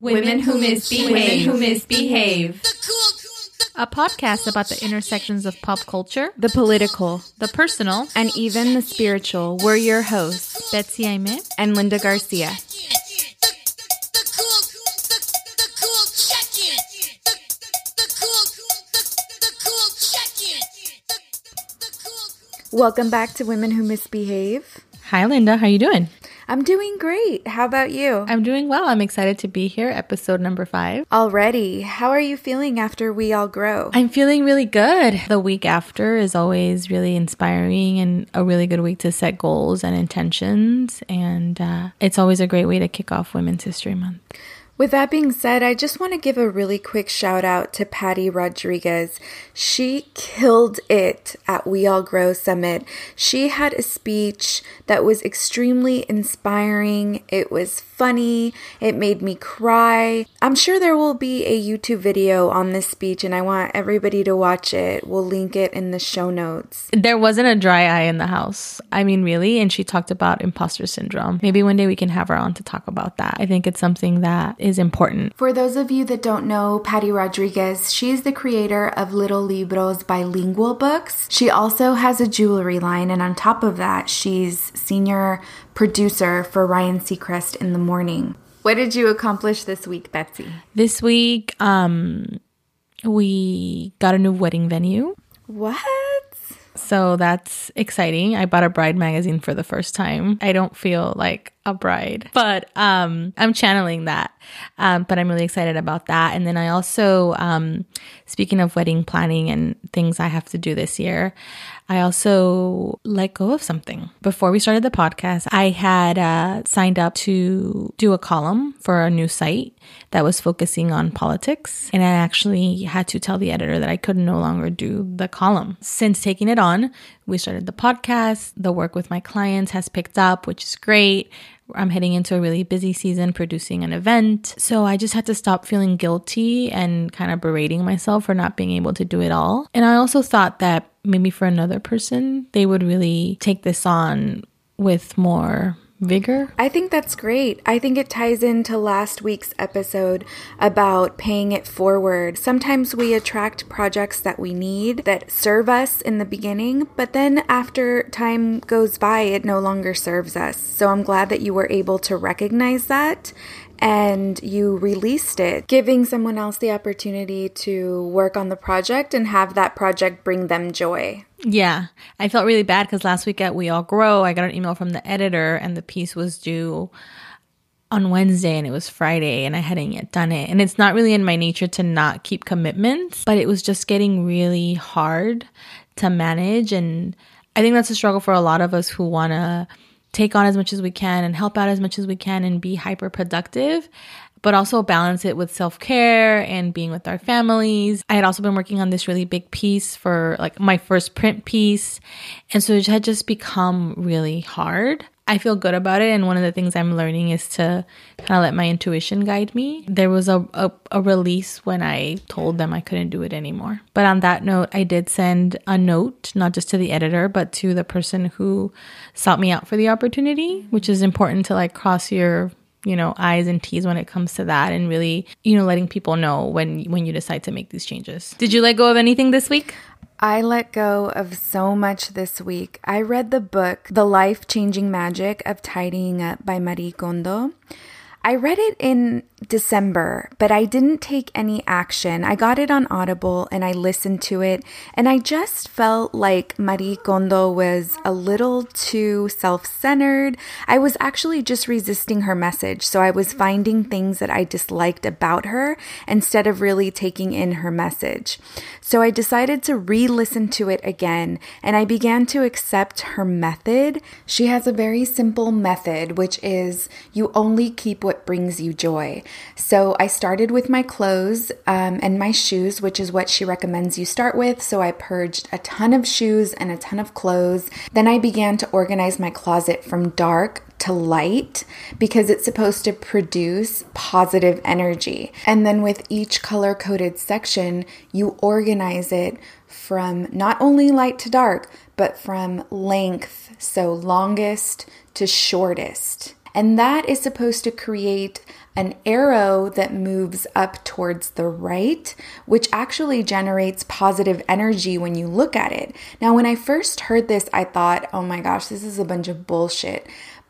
Women who misbehave. Women who misbehave. A podcast about the intersections of pop culture, the political, the personal, and even the spiritual. We're your hosts, Betsy Aime and Linda Garcia. Welcome back to Women Who Misbehave. Hi Linda, how you doing? I'm doing great. How about you? I'm doing well. I'm excited to be here, episode number five. Already. How are you feeling after We All Grow? I'm feeling really good. The week after is always really inspiring and a really good week to set goals and intentions. And uh, it's always a great way to kick off Women's History Month. With that being said, I just want to give a really quick shout out to Patty Rodriguez. She killed it at We All Grow Summit. She had a speech that was extremely inspiring. It was funny. It made me cry. I'm sure there will be a YouTube video on this speech and I want everybody to watch it. We'll link it in the show notes. There wasn't a dry eye in the house. I mean, really. And she talked about imposter syndrome. Maybe one day we can have her on to talk about that. I think it's something that is important. For those of you that don't know Patty Rodriguez, she's the creator of Little Libros bilingual books. She also has a jewelry line, and on top of that, she's senior producer for Ryan Seacrest in the morning. What did you accomplish this week, Betsy? This week, um, we got a new wedding venue. What? So that's exciting. I bought a bride magazine for the first time. I don't feel like a bride, but um, I'm channeling that. Um, but I'm really excited about that. And then I also, um, speaking of wedding planning and things I have to do this year, I also let go of something. Before we started the podcast, I had uh, signed up to do a column for a new site that was focusing on politics. And I actually had to tell the editor that I could no longer do the column. Since taking it on, we started the podcast. The work with my clients has picked up, which is great. I'm heading into a really busy season producing an event. So I just had to stop feeling guilty and kind of berating myself for not being able to do it all. And I also thought that maybe for another person, they would really take this on with more vigor. I think that's great. I think it ties into last week's episode about paying it forward. Sometimes we attract projects that we need that serve us in the beginning, but then after time goes by, it no longer serves us. So I'm glad that you were able to recognize that and you released it, giving someone else the opportunity to work on the project and have that project bring them joy. Yeah, I felt really bad because last week at We All Grow, I got an email from the editor and the piece was due on Wednesday and it was Friday and I hadn't yet done it. And it's not really in my nature to not keep commitments, but it was just getting really hard to manage. And I think that's a struggle for a lot of us who want to take on as much as we can and help out as much as we can and be hyper productive but also balance it with self care and being with our families. I had also been working on this really big piece for like my first print piece. And so it had just become really hard. I feel good about it. And one of the things I'm learning is to kind of let my intuition guide me. There was a, a, a, release when I told them I couldn't do it anymore. But on that note, I did send a note, not just to the editor, but to the person who sought me out for the opportunity, which is important to like cross your you know i's and t's when it comes to that and really you know letting people know when when you decide to make these changes did you let go of anything this week I let go of so much this week. I read the book, The Life Changing Magic of Tidying Up by Marie Kondo. I read it in December, but I didn't take any action. I got it on Audible and I listened to it, and I just felt like Marie Kondo was a little too self centered. I was actually just resisting her message, so I was finding things that I disliked about her instead of really taking in her message. So I decided to re listen to it again, and I began to accept her method. She has a very simple method, which is you only keep what brings you joy. So I started with my clothes um, and my shoes, which is what she recommends you start with. So I purged a ton of shoes and a ton of clothes. Then I began to organize my closet from dark to light because it's supposed to produce positive energy. And then with each color coded section, you organize it from not only light to dark, but from length, so longest to shortest. And that is supposed to create an arrow that moves up towards the right, which actually generates positive energy when you look at it. Now, when I first heard this, I thought, oh my gosh, this is a bunch of bullshit.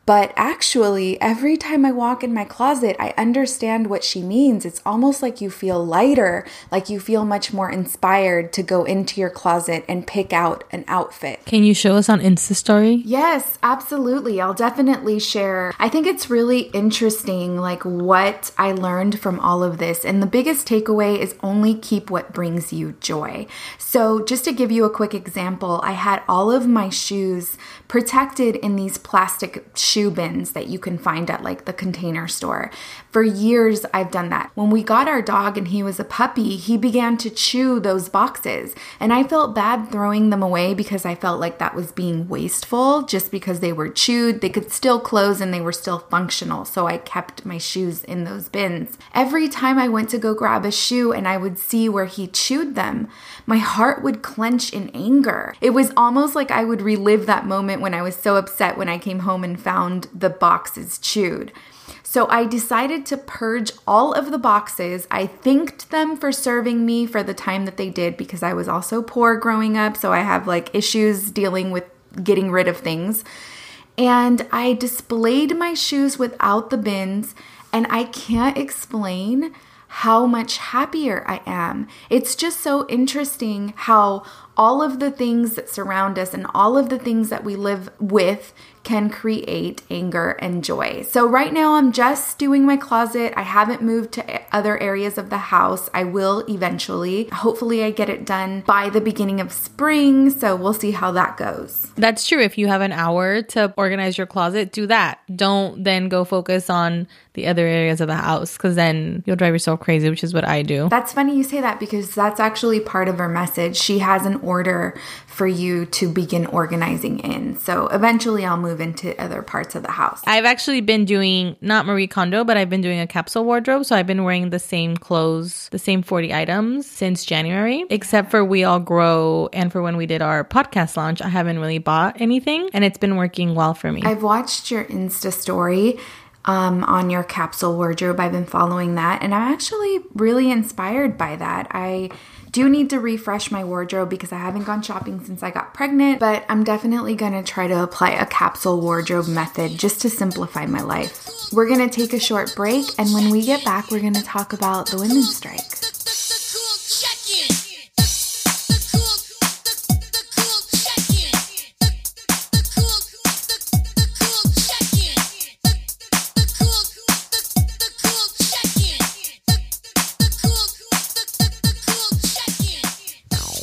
But actually, every time I walk in my closet, I understand what she means. It's almost like you feel lighter, like you feel much more inspired to go into your closet and pick out an outfit. Can you show us on Insta story? Yes, absolutely. I'll definitely share. I think it's really interesting, like what I learned from all of this. And the biggest takeaway is only keep what brings you joy. So, just to give you a quick example, I had all of my shoes protected in these plastic shoe bins that you can find at like the container store. For years, I've done that. When we got our dog and he was a puppy, he began to chew those boxes. And I felt bad throwing them away because I felt like that was being wasteful just because they were chewed. They could still close and they were still functional. So I kept my shoes in those bins. Every time I went to go grab a shoe and I would see where he chewed them, my heart would clench in anger. It was almost like I would relive that moment when I was so upset when I came home and found the boxes chewed. So I decided to purge all of the boxes. I thanked them for serving me for the time that they did because I was also poor growing up. So I have like issues dealing with getting rid of things. And I displayed my shoes without the bins. And I can't explain how much happier I am. It's just so interesting how all of the things that surround us and all of the things that we live with can create anger and joy. So, right now, I'm just doing my closet. I haven't moved to other areas of the house. I will eventually. Hopefully, I get it done by the beginning of spring. So, we'll see how that goes. That's true. If you have an hour to organize your closet, do that. Don't then go focus on the other areas of the house because then you'll drive yourself crazy, which is what I do. That's funny you say that because that's actually part of her message. She has an order for you to begin organizing in. So eventually I'll move into other parts of the house. I've actually been doing not Marie Kondo, but I've been doing a capsule wardrobe. So I've been wearing the same clothes, the same 40 items since January, except for We All Grow and for when we did our podcast launch. I haven't really bought anything and it's been working well for me. I've watched your Insta story um, on your capsule wardrobe. I've been following that, and I'm actually really inspired by that. I do need to refresh my wardrobe because I haven't gone shopping since I got pregnant, but I'm definitely to try to apply a capsule wardrobe method just to simplify my life. We're to take a short break, and when we get back, we're to talk about the women's strike.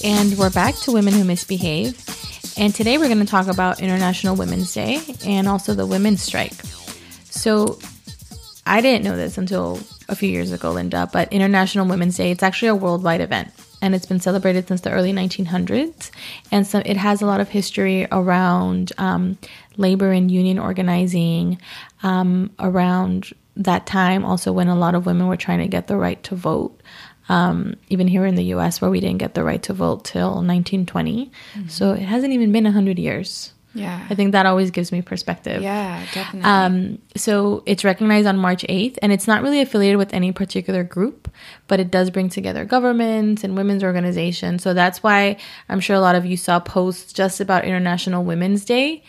And we're back to Women Who Misbehave. And today we're going to talk about International Women's Day and also the women's strike. So I didn't know this until a few years ago, Linda, but International Women's Day, it's actually a worldwide event and it's been celebrated since the early 1900s. And so it has a lot of history around um, labor and union organizing, um, around that time also when a lot of women were trying to get the right to vote um, even here in the US, where we didn't get the right to vote till 1920. Mm-hmm. So it hasn't even been 100 years. Yeah. I think that always gives me perspective. Yeah, definitely. Um, so it's recognized on March 8th, and it's not really affiliated with any particular group, but it does bring together governments and women's organizations. So that's why I'm sure a lot of you saw posts just about International Women's Day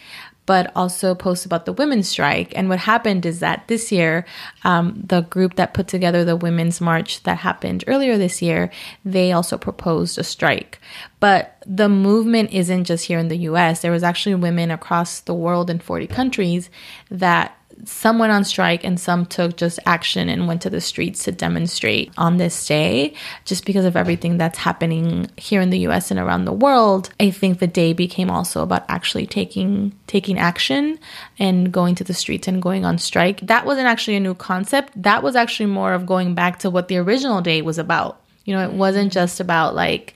but also posts about the women's strike. And what happened is that this year, um, the group that put together the women's march that happened earlier this year, they also proposed a strike. But the movement isn't just here in the US. There was actually women across the world in 40 countries that some went on strike and some took just action and went to the streets to demonstrate on this day. Just because of everything that's happening here in the US and around the world I think the day became also about actually taking taking action and going to the streets and going on strike. That wasn't actually a new concept. That was actually more of going back to what the original day was about. You know it wasn't just about like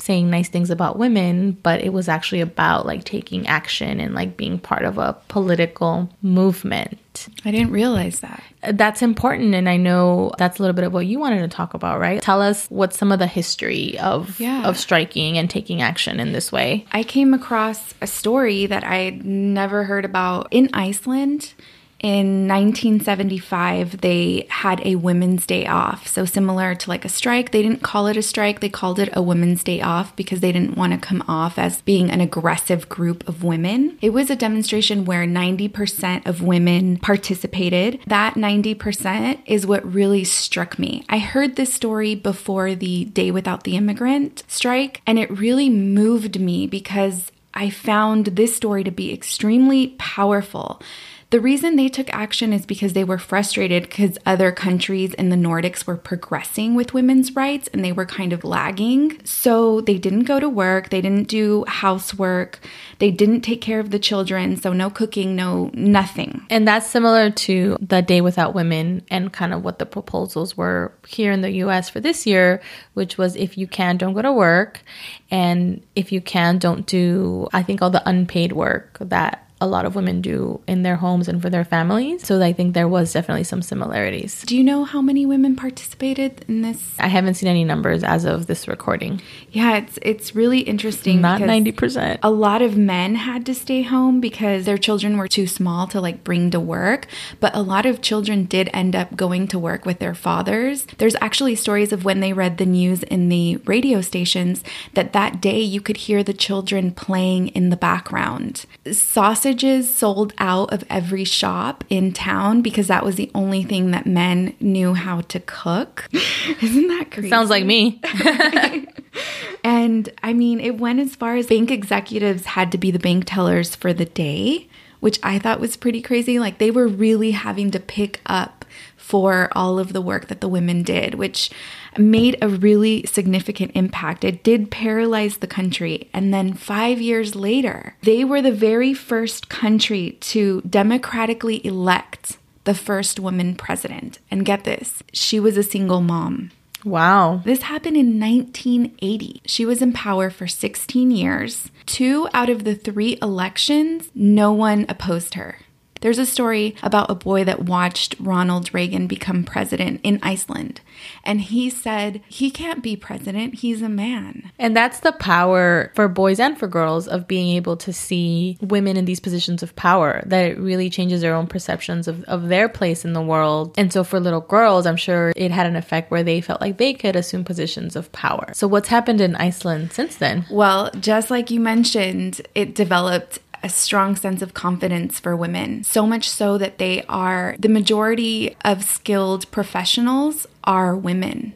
saying nice things about women, but it was actually about like taking action and like being part of a political movement. I didn't realize that. Uh, that's important. And I know that's a little bit of what you wanted to talk about, right? Tell us what some of the history of, yeah. of striking and taking action in this way. I came across a story that I'd never heard about in Iceland in 1975, they had a Women's Day off. So, similar to like a strike, they didn't call it a strike, they called it a Women's Day off because they didn't want to come off as being an aggressive group of women. It was a demonstration where 90% of women participated. That 90% is what really struck me. I heard this story before the Day Without the Immigrant strike, and it really moved me because I found this story to be extremely powerful the reason they took action is because they were frustrated because other countries in the Nordics were progressing with women's rights and they were kind of lagging. So they didn't go to work, they didn't do housework, they didn't take care of the children. So no cooking, no nothing. And that's similar to the Day Without Women and kind of what the proposals were here in the US for this year, which was if you can, don't go to work. And if you can, don't do, I think, all the unpaid work that a lot of women do in their homes and for their families. So I think there was definitely some similarities. Do you know how many women participated in this? I haven't seen any numbers as of this recording. Yeah, it's it's really interesting. Not ninety percent. A lot of men had to stay home because their children were too small to like bring to work. But a lot of children did end up going to work with their fathers. There's actually stories of when they read the news in the radio stations that that day you could hear the children playing in the background. Sausage sausages sold out of every shop in town because that was the only thing that men knew how to cook. Isn't that crazy? Sounds like me. and I mean, it went as far as bank executives had to be the bank tellers for the day, which I thought was pretty crazy. Like they were really having to pick up for all of the work that the women did, which made a really significant impact. It did paralyze the country. And then five years later, they were the very first country to democratically elect the first woman president. And get this, she was a single mom. Wow. This happened in 1980. She was in power for 16 years. Two out of the three elections, no one opposed her. There's a story about a boy that watched Ronald Reagan become president in Iceland. And he said, he can't be president, he's a man. And that's the power for boys and for girls of being able to see women in these positions of power, that it really changes their own perceptions of, of their place in the world. And so for little girls, I'm sure it had an effect where they felt like they could assume positions of power. So what's happened in Iceland since then? Well, just like you mentioned, it developed a strong sense of confidence for women. So much so that they are the majority of skilled professionals are women.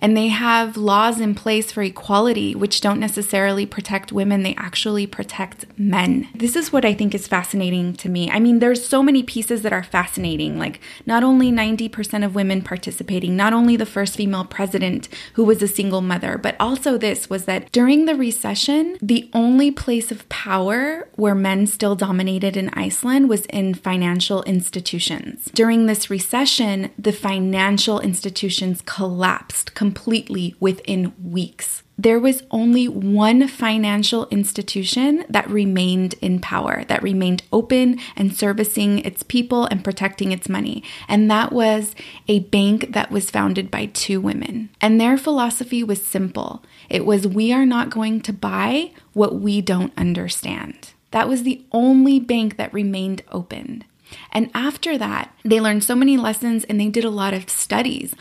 And they have laws in place for equality, which don't necessarily protect women, they actually protect men. This is what I think is fascinating to me. I mean, there's so many pieces that are fascinating, like not only 90% of women participating, not only the first female president who was a single mother, but also this was that during the recession, the only place of power where men still dominated in Iceland was in financial institutions. During this recession, the financial institutions collapsed completely completely within weeks. There was only one financial institution that remained in power, that remained open and servicing its people and protecting its money. And that was a bank that was founded by two women. And their philosophy was simple it was, we are not going to buy what we don't understand. That was the only bank that remained open. And after that, they learned so many lessons and they did a lot of studies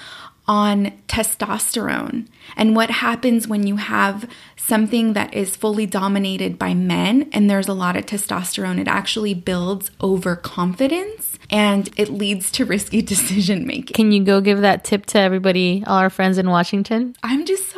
on testosterone and what happens when you have something that is fully dominated by men and there's a lot of testosterone. It actually builds overconfidence and it leads to risky decision making. Can you go give that tip to everybody, all our friends in Washington? I'm just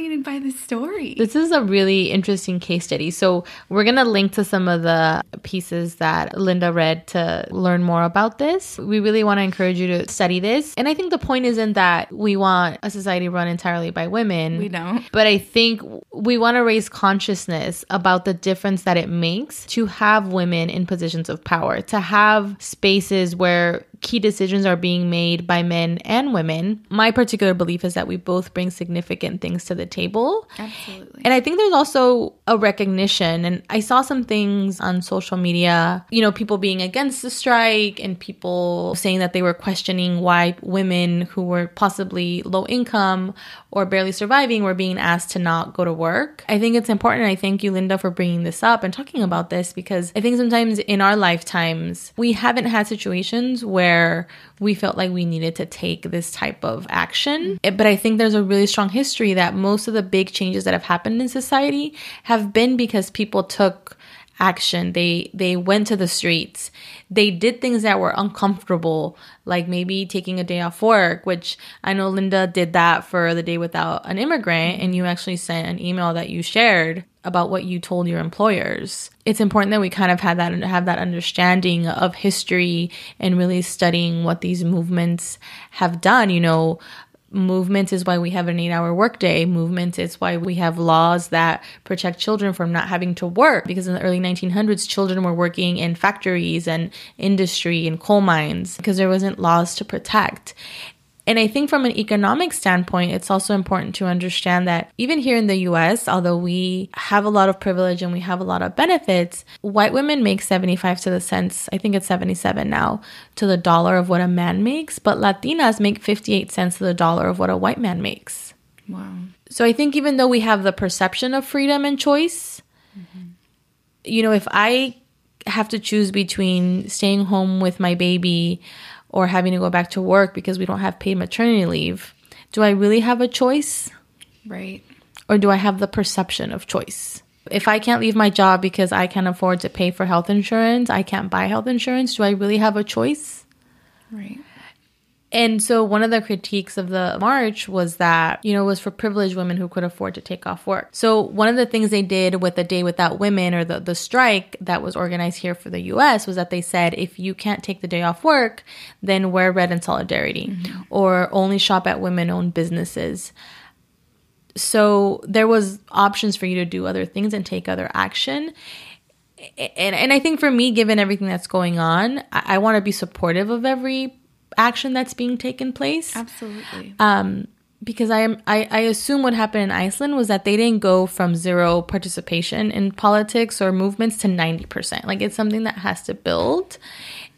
fascinated by this story. This is a really interesting case study. So, we're going to link to some of the pieces that Linda read to learn more about this. We really want to encourage you to study this. And I think the point isn't that we want a society run entirely by women. We don't. But I think we want to raise consciousness about the difference that it makes to have women in positions of power, to have spaces where key decisions are being made by men and women. My particular belief is that we both bring significant things to the table. Absolutely. And I think there's also a recognition. And I saw some things on social media, you know, people being against the strike and people saying that they were questioning why women who were possibly low income or barely surviving were being asked to not go to work. I think it's important. I thank you, Linda, for bringing this up and talking about this because I think sometimes in our lifetimes, we haven't had situations where we felt like we needed to take this type of action. But I think there's a really strong history that most of the big changes that have happened in society have been because people took action. They they went to the streets. They did things that were uncomfortable like maybe taking a day off work which i know linda did that for the day without an immigrant and you actually sent an email that you shared about what you told your employers. It's important that we kind of have that have that understanding of history and really studying what these movements have done. You know movement is why we have an eight hour workday. Movement is why we have laws that protect children from not having to work because in the early 1900s, children were working in factories and industry and coal mines because there wasn't laws to protect. And I think from an economic standpoint, it's also important to understand that even here in the US, although we have a lot of privilege and we have a lot of benefits, white women make 75 to the cents, I think it's 77 now, to the dollar of what a man makes, but Latinas make 58 cents to the dollar of what a white man makes. Wow. So I think even though we have the perception of freedom and choice, mm-hmm. you know, if I have to choose between staying home with my baby or having to go back to work because we don't have paid maternity leave, do I really have a choice? Right. Or do I have the perception of choice? If I can't leave my job because I can't afford to pay for health insurance, I can't buy health insurance, do I really have a choice? Right. And so one of the critiques of the march was that, you know, was for privileged women who could afford to take off work. So one of the things they did with the Day Without Women or the, the strike that was organized here for the US was that they said if you can't take the day off work, then wear red in solidarity mm-hmm. or only shop at women owned businesses. So there was options for you to do other things and take other action and and I think for me, given everything that's going on, I, I want to be supportive of every action that's being taken place. Absolutely. Um, because I am I, I assume what happened in Iceland was that they didn't go from zero participation in politics or movements to 90%. Like it's something that has to build.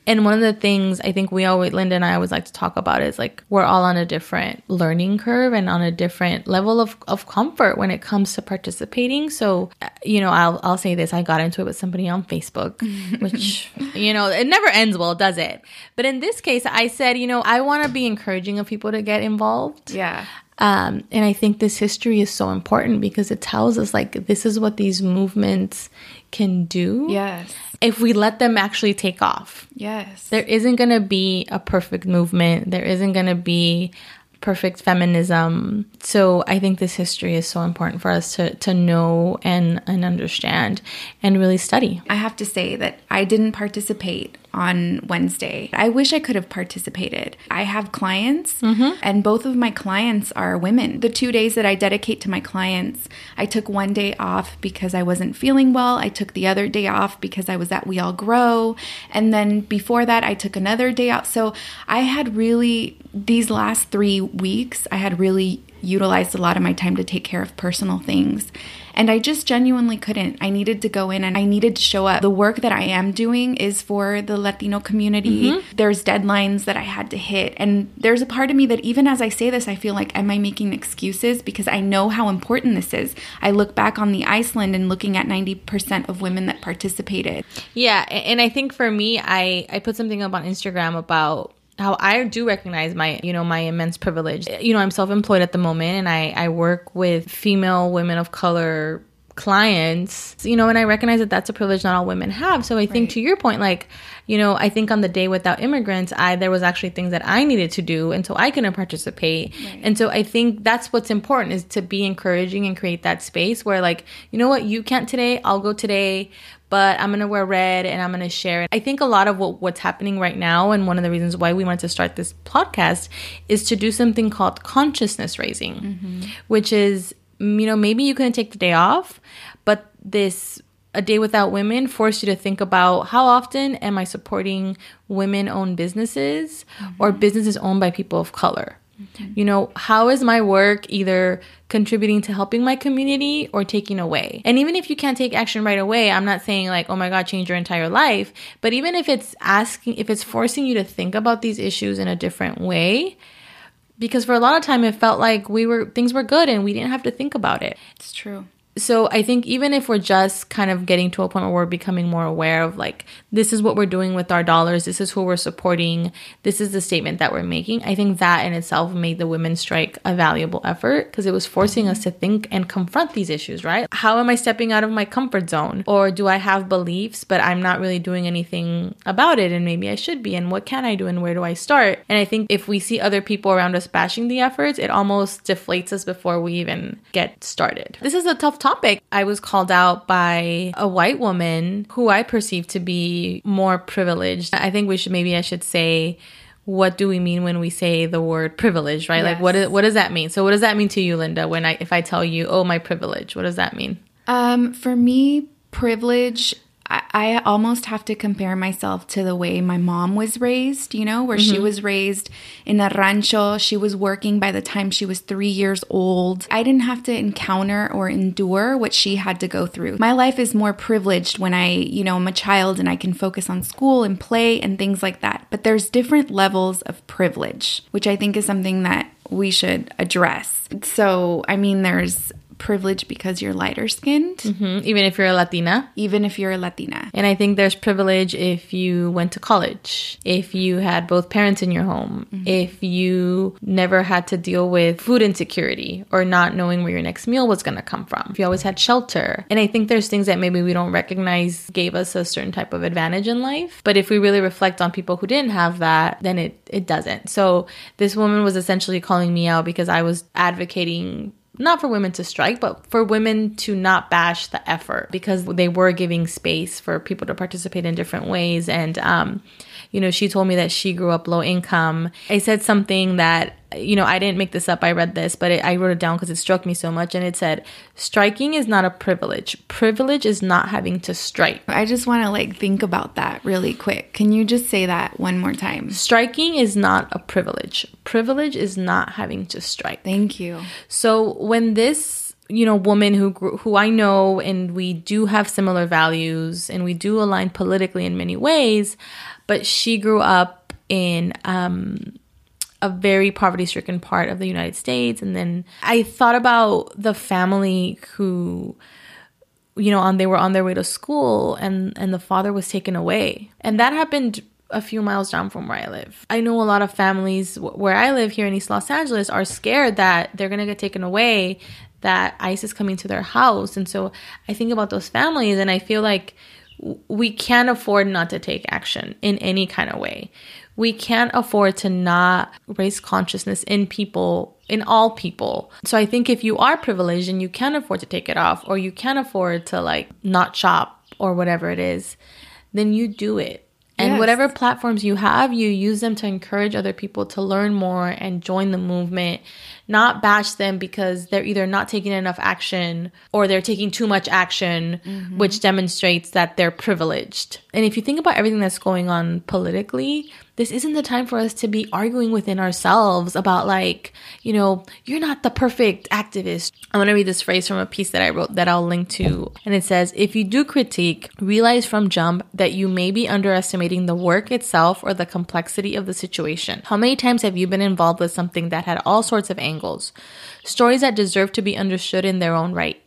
And one of the things I think we always, Linda and I always like to talk about is like we're all on a different learning curve and on a different level of, of comfort when it comes to participating. So, you know, I'll, I'll say this I got into it with somebody on Facebook, which, you know, it never ends well, does it? But in this case, I said, you know, I want to be encouraging of people to get involved. Yeah. Um, and I think this history is so important because it tells us like this is what these movements can do. Yes if we let them actually take off. Yes. There isn't going to be a perfect movement. There isn't going to be perfect feminism. So I think this history is so important for us to, to know and, and understand and really study. I have to say that I didn't participate on Wednesday. I wish I could have participated. I have clients, mm-hmm. and both of my clients are women. The two days that I dedicate to my clients, I took one day off because I wasn't feeling well. I took the other day off because I was at We All Grow. And then before that, I took another day off. So I had really, these last three weeks, I had really utilized a lot of my time to take care of personal things. And I just genuinely couldn't. I needed to go in and I needed to show up. The work that I am doing is for the Latino community. Mm-hmm. There's deadlines that I had to hit. And there's a part of me that even as I say this, I feel like, am I making excuses? Because I know how important this is. I look back on the Iceland and looking at 90% of women that participated. Yeah. And I think for me, I, I put something up on Instagram about how I do recognize my, you know, my immense privilege. You know, I'm self-employed at the moment and I, I work with female women of color clients, you know, and I recognize that that's a privilege not all women have. So I think right. to your point, like, you know, I think on the day without immigrants, I there was actually things that I needed to do and so I couldn't participate. Right. And so I think that's what's important is to be encouraging and create that space where like, you know what, you can't today, I'll go today, but I'm gonna wear red and I'm gonna share it. I think a lot of what, what's happening right now, and one of the reasons why we wanted to start this podcast, is to do something called consciousness raising, mm-hmm. which is, you know, maybe you couldn't take the day off, but this a day without women forced you to think about how often am I supporting women owned businesses or mm-hmm. businesses owned by people of color? Mm-hmm. You know, how is my work either contributing to helping my community or taking away? And even if you can't take action right away, I'm not saying like, oh my God, change your entire life. But even if it's asking, if it's forcing you to think about these issues in a different way, because for a lot of time it felt like we were things were good and we didn't have to think about it. It's true so I think even if we're just kind of getting to a point where we're becoming more aware of like this is what we're doing with our dollars, this is who we're supporting, this is the statement that we're making. I think that in itself made the women's strike a valuable effort because it was forcing us to think and confront these issues, right? How am I stepping out of my comfort zone? Or do I have beliefs but I'm not really doing anything about it and maybe I should be and what can I do and where do I start? And I think if we see other people around us bashing the efforts, it almost deflates us before we even get started. This is a tough topic. I was called out by a white woman who I perceive to be more privileged. I think we should maybe I should say what do we mean when we say the word privilege, right? Like what is, what does that mean? So what does that mean to you, Linda, when I if I tell you, "Oh, my privilege." What does that mean? Um for me, privilege I, I almost have to compare myself to the way my mom was raised, you know, where mm-hmm. she was raised in a rancho. She was working by the time she was three years old. I didn't have to encounter or endure what she had to go through. My life is more privileged when I, you know, I'm a child and I can focus on school and play and things like that. But there's different levels of privilege, which I think is something that we should address. So, I mean, there's privilege because you're lighter skinned. Mm-hmm. Even if you're a Latina. Even if you're a Latina. And I think there's privilege if you went to college, if you had both parents in your home, mm-hmm. if you never had to deal with food insecurity or not knowing where your next meal was going to come from, if you always had shelter. And I think there's things that maybe we don't recognize gave us a certain type of advantage in life. But if we really reflect on people who didn't have that, then it, it doesn't. So this woman was essentially calling me out because I was advocating not for women to strike, but for women to not bash the effort because they were giving space for people to participate in different ways. And, um, you know, she told me that she grew up low income. I said something that you know, I didn't make this up. I read this, but it, I wrote it down because it struck me so much. And it said, striking is not a privilege. Privilege is not having to strike. I just want to like think about that really quick. Can you just say that one more time? Striking is not a privilege. Privilege is not having to strike. Thank you. So when this you know woman who grew, who I know and we do have similar values and we do align politically in many ways, but she grew up in um a very poverty stricken part of the United States. And then I thought about the family who you know on they were on their way to school and and the father was taken away and that happened a few miles down from where I live. I know a lot of families where I live here in East Los Angeles are scared that they're going to get taken away, that ICE is coming to their house. And so I think about those families and I feel like we can't afford not to take action in any kind of way we can't afford to not raise consciousness in people in all people. So I think if you are privileged and you can afford to take it off or you can afford to like not shop or whatever it is, then you do it. And yes. whatever platforms you have, you use them to encourage other people to learn more and join the movement, not bash them because they're either not taking enough action or they're taking too much action, mm-hmm. which demonstrates that they're privileged. And if you think about everything that's going on politically, this isn't the time for us to be arguing within ourselves about like, you know, you're not the perfect activist. I want to read this phrase from a piece that I wrote that I'll link to. And it says, if you do critique, realize from jump that you may be underestimating the work itself or the complexity of the situation. How many times have you been involved with something that had all sorts of angles? Stories that deserve to be understood in their own right.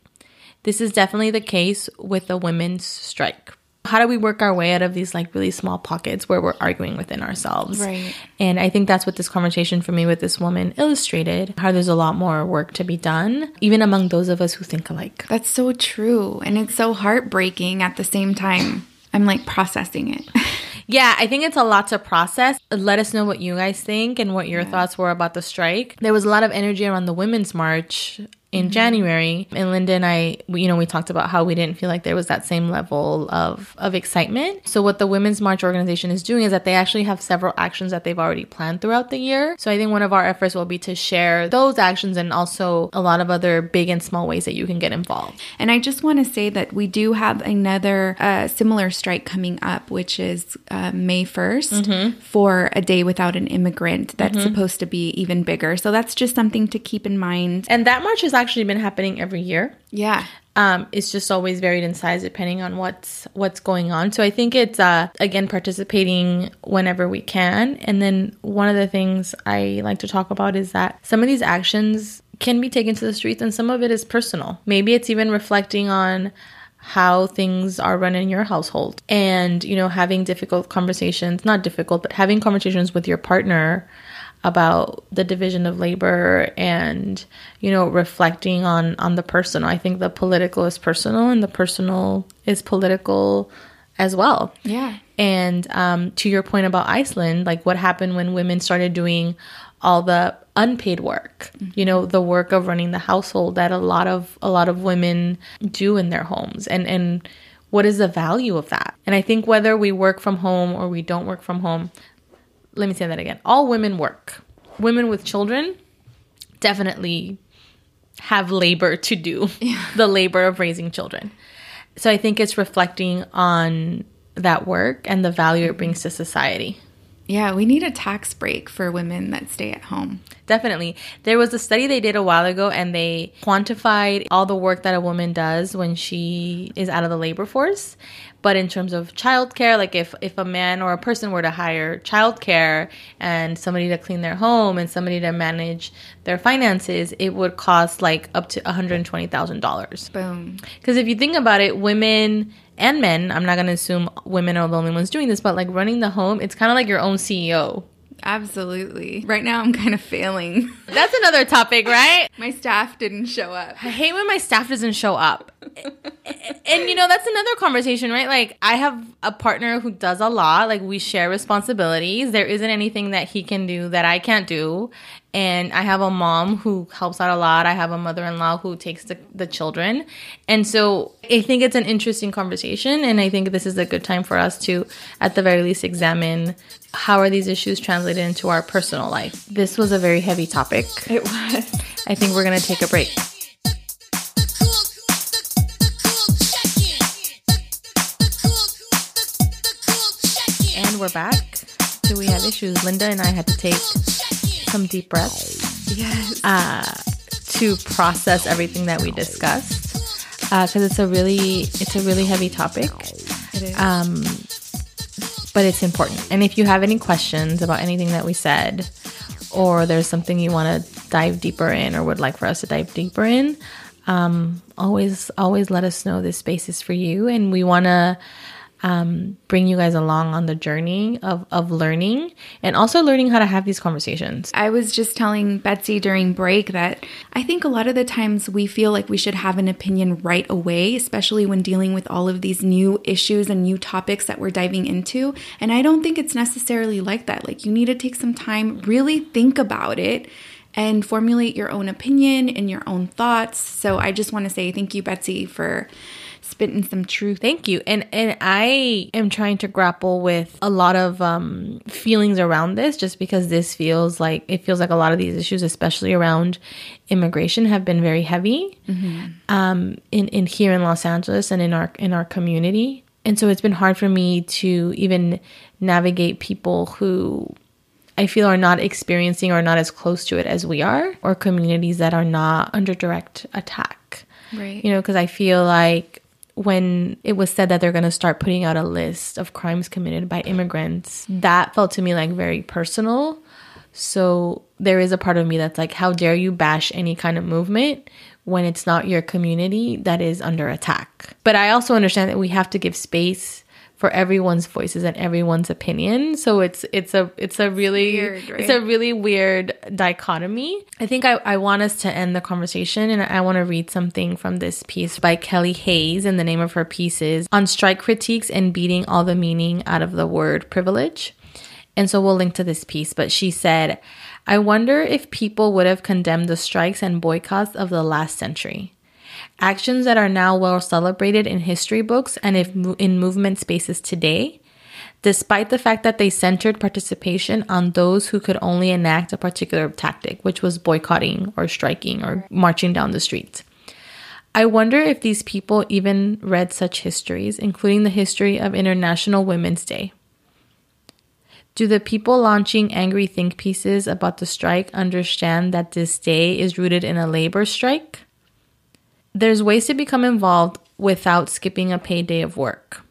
This is definitely the case with the women's strike. How do we work our way out of these like really small pockets where we're arguing within ourselves? Right. And i think that's what this conversation for me with this woman illustrated how there's a lot more work to be done even among those of us who think alike. That's so true. And it's so heartbreaking at the same time. I'm like processing it yeah, I think it's a lot to process. Let us know what you guys think and what your yeah. thoughts were about the strike. There was a lot of energy around the Women's March in January. And Linda and I, we, you know, we talked about how we didn't feel like there was that same level of, of excitement. So what the Women's March organization is doing is that they actually have several actions that they've already planned throughout the year. So I think one of our efforts will be to share those actions and also a lot of other big and small ways that you can get involved. And I just want to say that we do have another uh, similar strike coming up, which is uh, May 1st for a day without an immigrant. That's supposed to be even bigger. So that's just something to keep in mind. And that march has actually been happening every year. Yeah. um, it's just always varied in size depending on what's what's going on. So I think it's uh, again participating whenever we can. And then one of the things I like to talk about is that some of these actions can be taken to the streets, and some of it is personal. Maybe it's even reflecting on how things are run in your household and you know having difficult conversations not difficult but having conversations with your partner about the division of labor and you know reflecting on on the personal. I think the political is personal and the personal is political as well. Yeah. and um, to your point about iceland like what happened when women started doing all the unpaid work? You know the work of running the household that a lot of a lot of women do in their homes. And and what is the value of that? And i think whether we work from home or we don't work from home let me say that again. All women work. Women with children definitely have labor to do, the labor of raising children. So I think it's reflecting on that work and the value it brings to society. Yeah. We need a tax break for women that stay at home. Definitely. There was a study they did a while ago and they quantified all the work that a woman does when she is out of the labor force. But in terms of childcare, like if, if a man or a person were to hire childcare and somebody to clean their home and somebody to manage their finances, it would cost like up to $120,000. Boom. Because if you think about it, women and men, I'm not going to assume women are the only ones doing this, but like running the home, it's kind of like your own CEO. Absolutely. Right now, I'm kind of failing. That's another topic, right? My staff didn't show up. I hate when my staff doesn't show up. and you know, that's another conversation, right? Like, I have a partner who does a lot. Like, we share responsibilities. There isn't anything that he can do that I can't do. And I have a mom who helps out a lot. I have a mother in law who takes the, the children. And so I think it's an interesting conversation. And I think this is a good time for us to, at the very least, examine how are these issues translated into our personal life. This was a very heavy topic. It was. I think we're going to take a break. And we're back. Do we have issues? Linda and I had to take some deep breaths Yes. to process everything that we discussed because it's a really it's a really heavy topic, it is. um, but it's important. And if you have any questions about anything that we said, or there's something you want to dive deeper in, or would like for us to dive deeper in, um, always always let us know. This space is for you, and we want to um, bring you guys along on the journey of, of learning and also learning how to have these conversations. I was just telling Betsy during break that I think a lot of the times we feel like we should have an opinion right away, especially when dealing with all of these new issues and new topics that we're diving into. And I don't think it's necessarily like that. Like, you need to take some time, really think about it. And formulate your own opinion and your own thoughts. So I just want to say thank you, Betsy, for spitting some truth. Thank you. And and I am trying to grapple with a lot of um, feelings around this, just because this feels like it feels like a lot of these issues, especially around immigration, have been very heavy um, in in here in Los Angeles and in our in our community. And so it's been hard for me to even navigate people who I feel are not experiencing or not as close to it as we are, or communities that are not under direct attack. Right. You know, because I feel like when it was said that they're going to start putting out a list of crimes committed by immigrants, that felt to me like very personal. So there is a part of me that's like, how dare you bash any kind of movement when it's not your community that is under attack? But I also understand that we have to give space for everyone's voices and everyone's opinion. So it's it's a it's a really weird, right? it's a really weird dichotomy. I think I, I want us to end the conversation and I want to read something from this piece by Kelly Hayes and the name of her piece is On Strike Critiques and Beating All the Meaning Out of the Word Privilege. And so we'll link to this piece. But she said, I wonder if people would have condemned the strikes and boycotts of the last century. Actions that are now well celebrated in history books and if in movement spaces today, despite the fact that they centered participation on those who could only enact a particular tactic, which was boycotting or striking or marching down the streets. I wonder if these people even read such histories, including the history of International Women's Day. Do the people launching angry think pieces about the strike understand that this day is rooted in a labor strike? There's ways to become involved without skipping a paid day of work.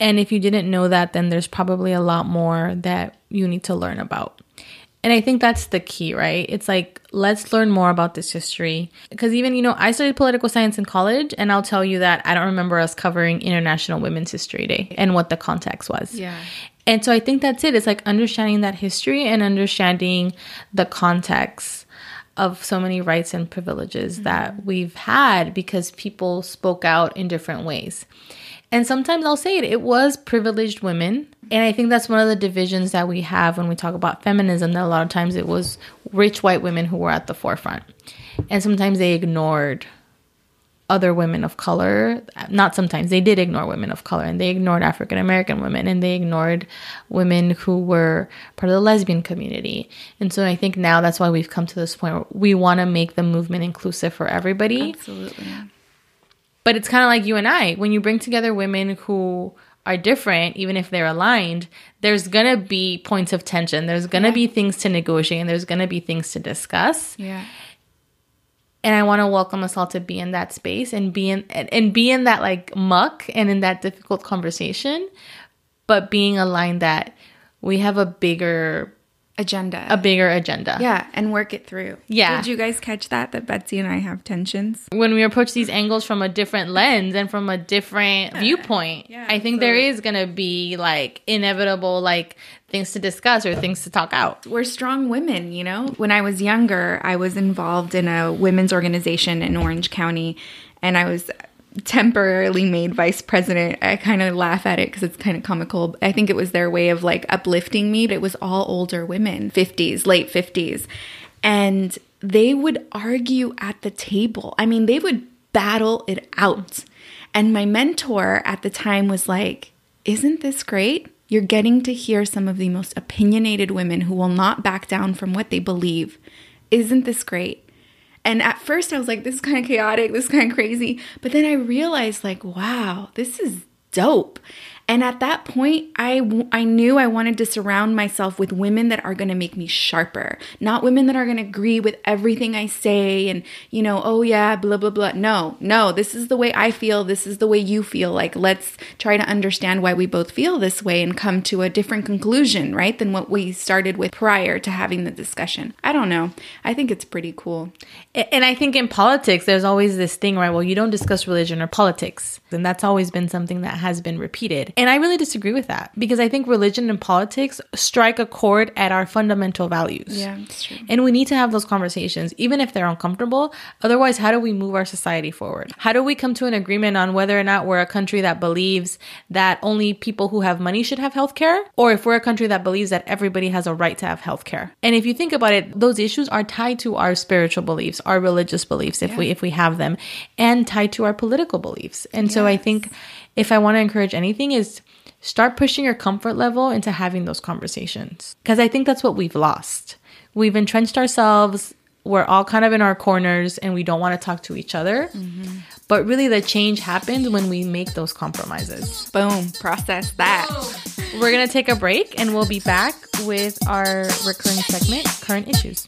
And if you didn't know that, then there's probably a lot more that you need to learn about. And I think that's the key, right? It's like, let's learn more about this history. Because even, you know, I studied political science in college, and I'll tell you that I don't remember us covering International Women's History Day and what the context was. Yeah. And so I think that's it. It's like understanding that history and understanding the context of so many rights and privileges mm-hmm. that we've had because people spoke out in different ways. And sometimes I'll say it, it was privileged women. And I think that's one of the divisions that we have when we talk about feminism, that a lot of times it was rich white women who were at the forefront. And sometimes they ignored other women of color. Not sometimes, they did ignore women of color and they ignored African American women and they ignored women who were part of the lesbian community. And so I think now that's why we've come to this point where we want to make the movement inclusive for everybody. Absolutely. But it's kind of like you and I. When you bring together women who are different, even if they're aligned, there's gonna be points of tension. There's gonna yeah. be things to negotiate and there's gonna be things to discuss. Yeah and I want to welcome us all to be in that space and be in and, be in that like muck and in that difficult conversation, but being aligned that we have a bigger agenda. A bigger agenda. Yeah, and work it through. Yeah. Did you guys catch that that Betsy and I have tensions? When we approach these angles from a different lens and from a different yeah. viewpoint, yeah, I think there is going to be like inevitable like things to discuss or things to talk out. We're strong women, you know? When I was younger, I was involved in a women's organization in Orange County and I was temporarily made vice president. I kind of laugh at it because it's kind of comical. I think it was their way of like uplifting me, but it was all older women, 50s, late 50s. And they would argue at the table. I mean, they would battle it out. And my mentor at the time was like, Isn't this great? You're getting to hear some of the most opinionated women who will not back down from what they believe. Isn't this great? And at first I was like, this is kind of chaotic, this is kind of crazy. But then I realized, like, wow, this is dope. And at that point, I, I knew I wanted to surround myself with women that are going to make me sharper, not women that are going to agree with everything I say and, you know, oh yeah, blah, blah, blah. No, no, this is the way I feel. This is the way you feel. Like, let's try to understand why we both feel this way and come to a different conclusion, right? Than what we started with prior to having the discussion. I don't know. I think it's pretty cool. And I think in politics, there's always this thing, right? Well, you don't discuss religion or politics. And that's always been something that has been repeated. And I really disagree with that because I think religion and politics strike a chord at our fundamental values. Yeah, that's true. And we need to have those conversations, even if they're uncomfortable. Otherwise, how do we move our society forward? How do we come to an agreement on whether or not we're a country that believes that only people who have money should have health care? Or if we're a country that believes that everybody has a right to have health care? And if you think about it, those issues are tied to our spiritual beliefs, our religious beliefs, if yeah. we if we have them, and tied to our political beliefs. And yes. so I think if I want to encourage anything is start pushing your comfort level into having those conversations. Because I think that's what we've lost. We've entrenched ourselves. We're all kind of in our corners and we don't want to talk to each other. Mm-hmm. But really, the change happens when we make those compromises. Boom, process that. We're going to take a break and we'll be back with our recurring segment, Current Issues.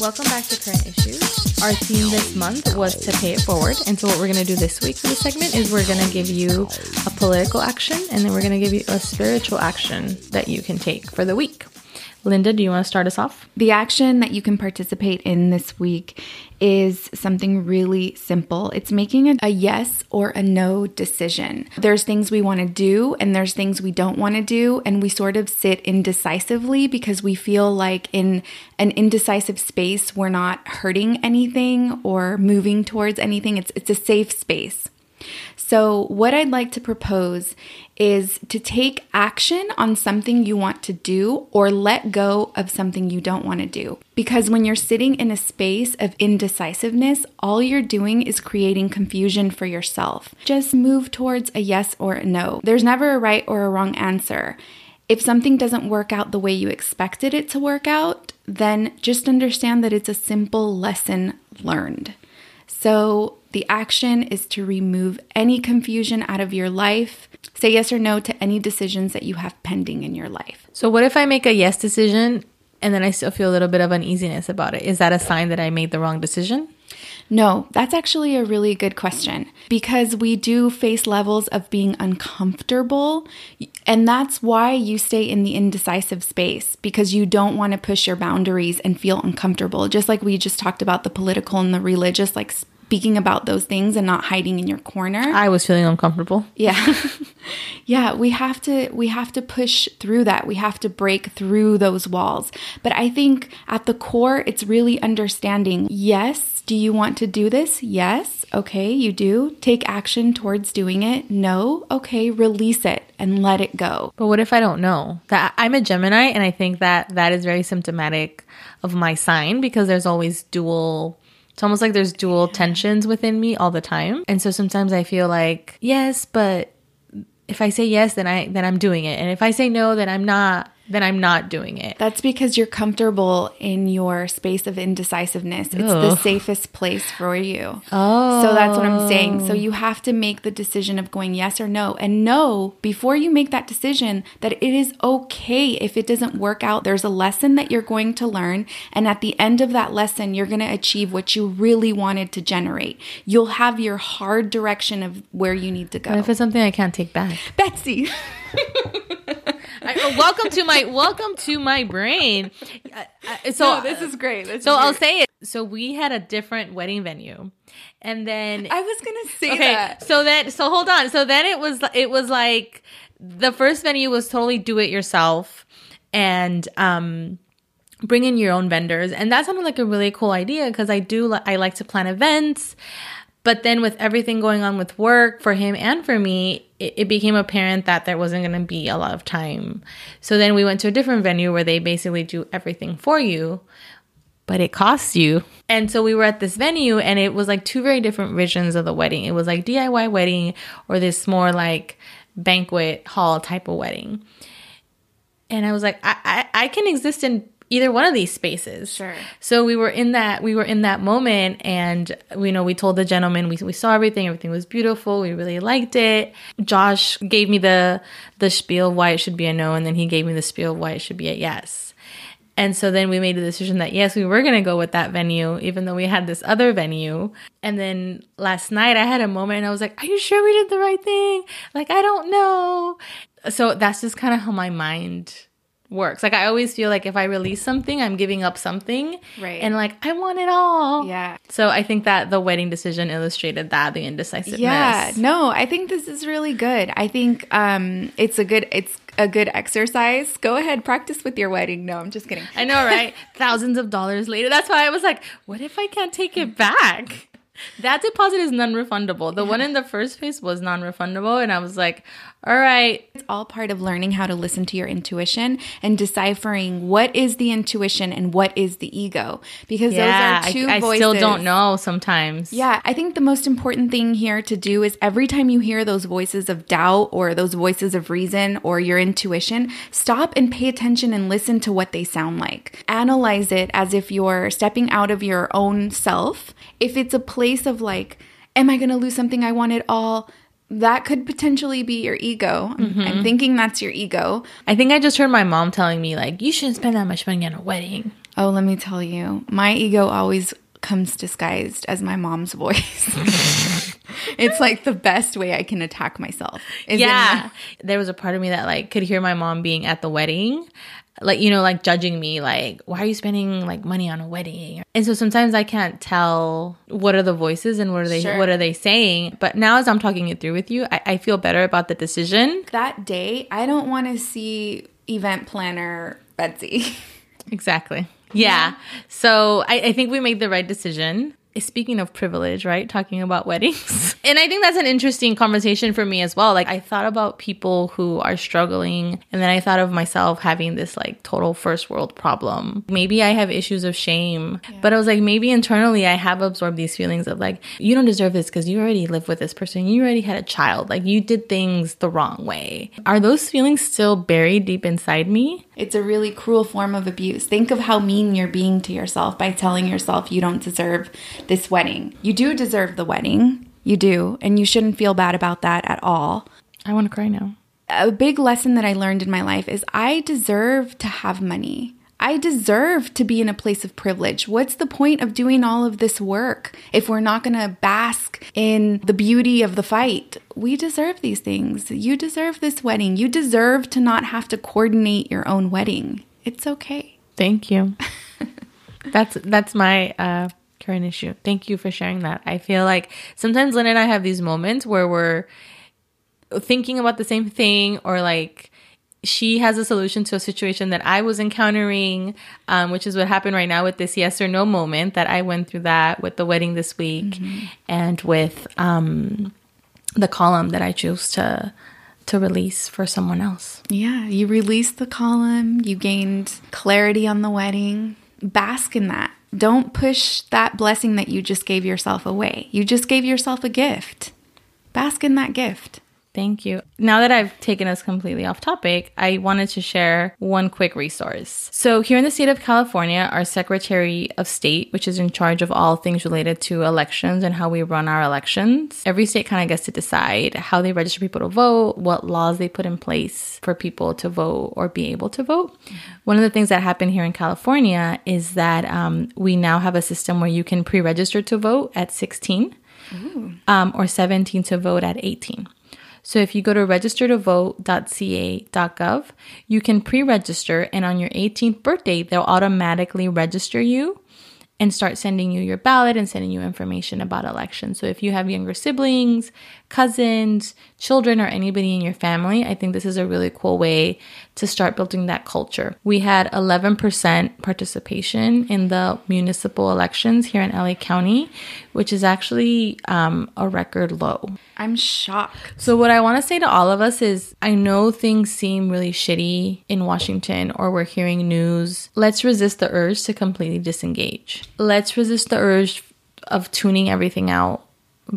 Welcome back to Current Issues. Our theme this month was to pay it forward. And so, what we're going to do this week for this segment is we're going to give you a political action and then we're going to give you a spiritual action that you can take for the week. Linda, do you want to start us off? The action that you can participate in this week is something really simple. It's making a, a, yes or a no decision. There's things we want to do and there's things we don't want to do, and we sort of sit indecisively because we feel like in an indecisive space we're not hurting anything or moving towards anything. It's it's a safe space. So, what I'd like to propose is to take action on something you want to do or let go of something you don't want to do. Because when you're sitting in a space of indecisiveness, all you're doing is creating confusion for yourself. Just move towards a yes or a no. There's never a right or a wrong answer. If something doesn't work out the way you expected it to work out, then just understand that it's a simple lesson learned. So, the action is to remove any confusion out of your life. Say yes or no to any decisions that you have pending in your life. So, what if I make a yes decision and then I still feel a little bit of uneasiness about it? Is that a sign that I made the wrong decision? No, that's actually a really good question because we do face levels of being uncomfortable. And that's why you stay in the indecisive space because you don't want to push your boundaries and feel uncomfortable. Just like we just talked about the political and the religious, like speaking about those things and not hiding in your corner. I was feeling uncomfortable. Yeah. yeah, we have to we have to push through that. We have to break through those walls. But I think at the core it's really understanding, yes, do you want to do this? Yes. Okay, you do. Take action towards doing it. No. Okay, release it and let it go. But what if I don't know? That I'm a Gemini and I think that that is very symptomatic of my sign because there's always dual it's almost like there's dual tensions within me all the time. And so sometimes I feel like, yes, but if I say yes, then I then I'm doing it. And if I say no, then I'm not then I'm not doing it. That's because you're comfortable in your space of indecisiveness. It's the safest place for you. Oh. So that's what I'm saying. So oh. you have to make the decision of going yes or no. And know before you make that decision that it is okay if it doesn't work out. There's a lesson that you're going to learn. And at the end of that lesson, you're going to achieve what you really wanted to generate. You'll have your hard direction of where you need to go. What if it's something I can't take back? Betsy. I, welcome to my welcome to my brain. Uh, so no, this is great. This so is I'll say it. So we had a different wedding venue, and then I was gonna say okay. that. So then, so hold on. So then it was it was like the first venue was totally do it yourself, and um bring in your own vendors and that sounded like a really cool idea because i do i like to plan events but then with everything going on with work for him and for me it, it became apparent that there wasn't going to be a lot of time. So then we went to a different venue where they basically do everything for you but it costs you. And so we were at this venue and it was like two very different visions of the wedding. It was like diy wedding or this more like banquet hall type of wedding. And i was like i, I, I can exist in either one of these spaces. Sure. So we were in that we were in that moment and we know we told the gentleman we, we saw everything, everything was beautiful, we really liked it. Josh gave me the the spiel of why it should be a no and then he gave me the spiel of why it should be a yes. And so then we made a decision that yes, we were going to go with that venue, even though we had this other venue. And then last night I had a moment and I was like, Are you sure we did the right thing? Like, I don't know. So that's just kind of how my mind works. Like I always feel like if I release something, I'm giving up something. Right. And like I want it all. Yeah. So I think that the wedding decision illustrated that, the indecisiveness. Yeah. No, I think this is really good. I think um it's a good it's a good exercise. Go ahead, practice with your wedding. No, I'm just kidding. I know, right? Thousands of dollars later. That's why I was like, what if I can't take it back? That deposit is non-refundable. The one in the first place was non-refundable and I was like, all right. It's all part of learning how to listen to your intuition and deciphering what is the intuition and what is the ego because Yeah, those are two I, I voices. still don't know sometimes. Yeah, I think the most important thing here to do is every time you hear those voices of doubt or those voices of reason or your intuition, stop and pay attention and listen to what they sound like. Analyze it as if you're stepping out of your own self. If it's a place of like, am I going to lose something I want it all? That could potentially be your ego. I'm, I'm mm-hmm. thinking that's your ego. I think I just heard my mom telling me like, you shouldn't spend that much money on a wedding. Oh, let me tell you, my ego always comes disguised as my mom's voice. it's like the best way I can attack myself. is yeah. There was a part of me that like could hear my mom being at the wedding. Like, you know, like judging me, like, why are you spending like money on a wedding? And so sometimes I can't tell what are the voices and what are they Sure. what are they saying. But now as I'm talking it through with you, I, I feel better about the decision. that day, I don't want to see event planner Betsy. Exactly. Yeah. So I, I think we made the right decision. Speaking of privilege, right? Talking about weddings. and I think that's an interesting conversation for me as well. Like, I thought about people who are struggling, and then I thought of myself having this like total first world problem. Maybe I have issues of shame, but I was like, maybe internally I have absorbed these feelings of like, you don't deserve this because you already live with this person. You already had a child. Like, you did things the wrong way. Are those feelings still buried deep inside me? It's a really cruel form of abuse. Think of how mean you're being to yourself by telling yourself you don't deserve this wedding. You do deserve the wedding. You do. And you shouldn't feel bad about that at all. I want to cry now. A big lesson that I learned in my life is I deserve to have money. I deserve to be in a place of privilege. What's the point of doing all of this work if we're not going to bask in the beauty of the fight? We deserve these things. You deserve this wedding. You deserve to not have to coordinate your own wedding. It's okay. Thank you. that's that's my uh current issue. Thank you for sharing that. I feel like sometimes Lynn and I have these moments where we're thinking about the same thing or like she has a solution to a situation that I was encountering, um, which is what happened right now with this yes or no moment that I went through that with the wedding this week and with um, the column that I chose to to release for someone else. Yeah, you released the column, you gained clarity on the wedding. Bask in that. Don't push that blessing that you just gave yourself away. You just gave yourself a gift. Bask in that gift. Thank you. Now that I've taken us completely off topic, I wanted to share one quick resource. So, here in the state of California, our Secretary of State, which is in charge of all things related to elections and how we run our elections, every state kind of gets to decide how they register people to vote, what laws they put in place for people to vote or be able to vote. One of the things that happened here in California is that um, we now have a system where you can pre register to vote at 16 um, or 17 to vote at 18. So if you go to registertovote.ca.gov, you can pre-register and on your 18th birthday, they'll automatically register you and start sending you your ballot and sending you information about elections. So if you have younger siblings, cousins, children, or anybody in your family, I think this is a really cool way to start building that culture. We had 11% participation in the municipal elections here in LA County, which is actually um, a record low. I'm shocked. So, what I want to say to all of us is I know things seem really shitty in Washington or we're hearing news. Let's resist the urge to completely disengage. Let's resist the urge of tuning everything out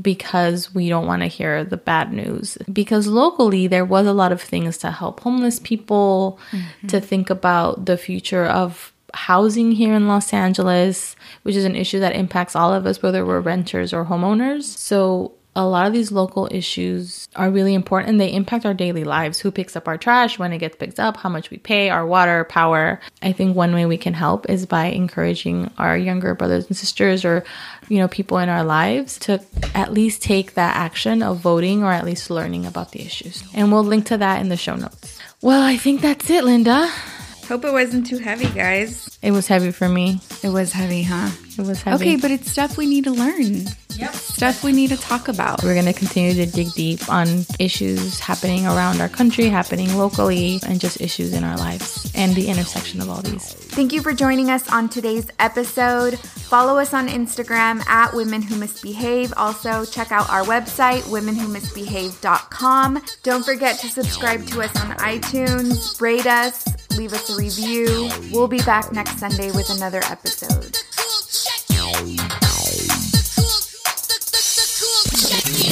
because we don't want to hear the bad news. Because locally, there was a lot of things to help homeless people, mm-hmm. to think about the future of housing here in Los Angeles, which is an issue that impacts all of us, whether we're renters or homeowners. So, a lot of these local issues are really important and they impact our daily lives. Who picks up our trash, when it gets picked up, how much we pay, our water, power. I think one way we can help is by encouraging our younger brothers and sisters or, you know, people in our lives to at least take that action of voting or at least learning about the issues. And we'll link to that in the show notes. Well, I think that's it, Linda. Hope it wasn't too heavy, guys. It was heavy for me. It was heavy, huh? It was heavy. Okay, but it's stuff we need to learn. Yep. Stuff we need to talk about. We're going to continue to dig deep on issues happening around our country, happening locally, and just issues in our lives and the intersection of all these. Thank you for joining us on today's episode. Follow us on Instagram at Women Who Misbehave. Also, check out our website, womenwhomisbehave.com. Don't forget to subscribe to us on iTunes, rate us, leave us a review. We'll be back next Sunday with another episode. Yeah.